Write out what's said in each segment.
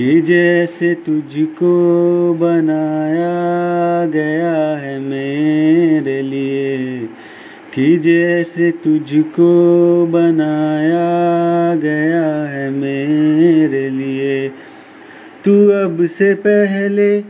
कि जैसे तुझको बनाया गया है मेरे लिए, कि जैसे तुझको बनाया गया है मेरे लिए। तू अब से पहले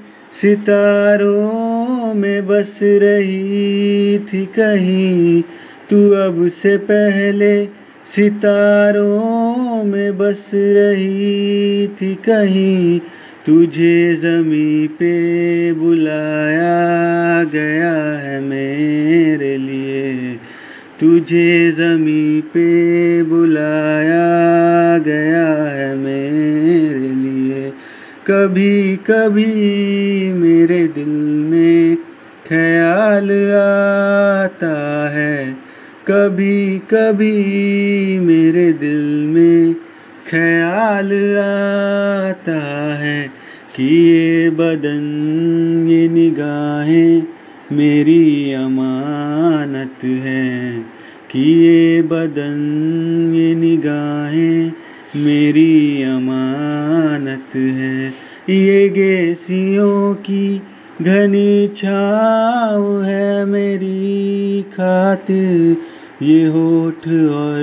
सितारों में बस रही थी कहीं, तू अब से पहले सितारों में बस रही थी कहीं, तुझे जमी पे बुलाया गया है मेरे लिए। तुझे जमी पे बुलाया गया है मेरे लिए। कभी कभी मेरे दिल में ख्याल आता है कभी कभी मेरे दिल में ख्याल आता है कि ये बदन, ये निगाहें मेरी अमानत है, कि ये बदन, ये निगाहें मेरी अमानत है। ये गेसियों की घनी छाव है मेरी खातिर। ये होठ और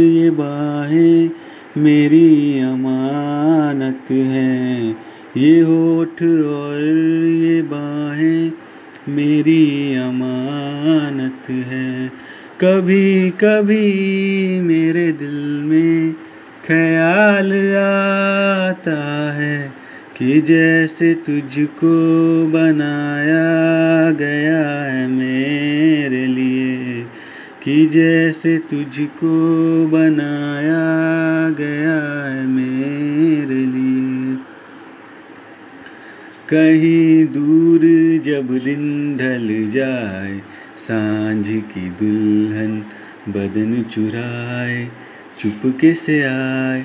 ये बाहें मेरी अमानत है। ये होठ और ये बाहें मेरी अमानत है। कभी कभी मेरे दिल में ख्याल आता है। कि जैसे तुझको बनाया गया है मेरे लिए, कि जैसे तुझको बनाया गया है मेरे लिए। कहीं दूर जब दिन ढल जाए, साँझ की दुल्हन बदन चुराए, चुपके से आए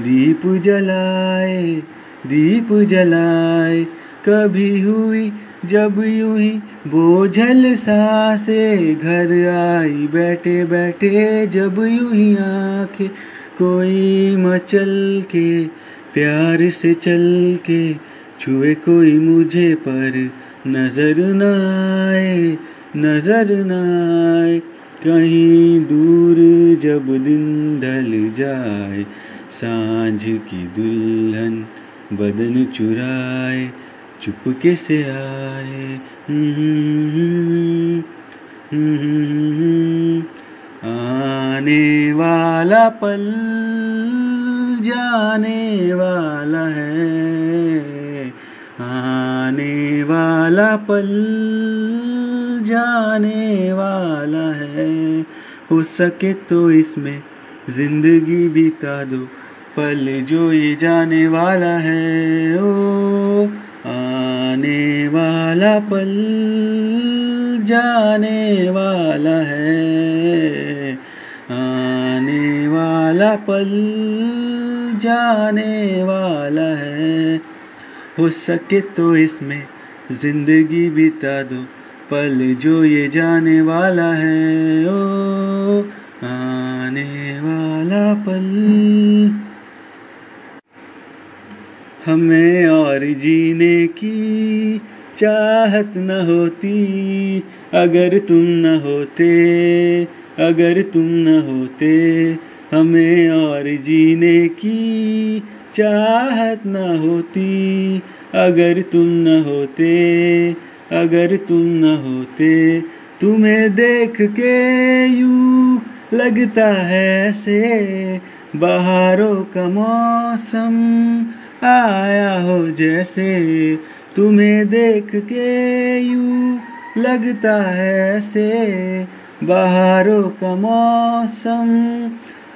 दीप जलाए दीप जलाए कभी हुई जब यूँ ही बोझल सांसे घर आई, बैठे बैठे जब यूँ ही आँखें कोई मचल के, प्यार से चल के छुए कोई मुझे पर नज़र न आए, नज़र न आए। कहीं दूर जब दिन ढल जाए साँझ की दुल्हन बदन चुराए, चुपके से आए। आने वाला पल जाने वाला है। आने वाला पल जाने वाला है। हो सके तो इसमें ज़िंदगी बिता दो। पल जो ये जाने वाला है, ओ, आने वाला पल जाने वाला है, आने वाला पल जाने वाला है। हो सके तो इसमें ज़िंदगी बिता दो, पल जो ये जाने वाला है, ओ, आने वाला पल। हमें और जीने की चाहत न होती। अगर तुम न होते, अगर तुम न होते, हमें और जीने की चाहत न होती। अगर तुम न होते, अगर तुम न होते, तुम्हें देख के यू लगता है से बाहरों का मौसम। आया हो जैसे तुम्हें देख के यू लगता है से बाहरों का मौसम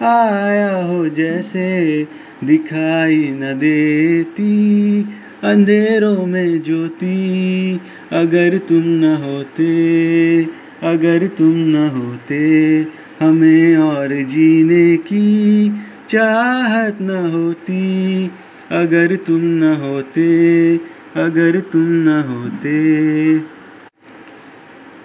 आया हो जैसे दिखाई न देती। अंधेरों में ज्योति अगर तुम न होते, अगर तुम न होते, हमें और जीने की चाहत न होती। अगर तुम न होते, अगर तुम न होते।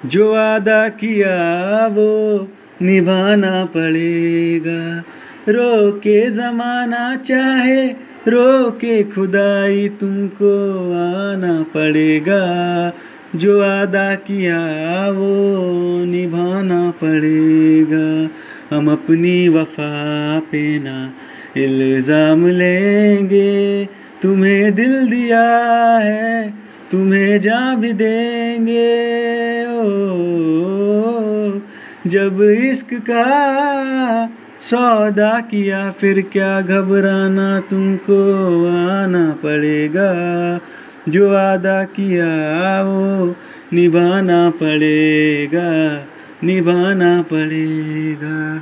जो वादा किया वो निभाना पड़ेगा। रोके जमाना चाहे रो के खुदाई तुमको आना पड़ेगा। जो वादा किया वो निभाना पड़ेगा। हम अपनी वफा पे ना इल्ज़ाम लेंगे। तुम्हें दिल दिया है, तुम्हें जा भी देंगे। ओ, जब इश्क का सौदा किया, फिर क्या घबराना तुमको? आना पड़ेगा। जो वादा किया, वो निभाना पड़ेगा निभाना पड़ेगा।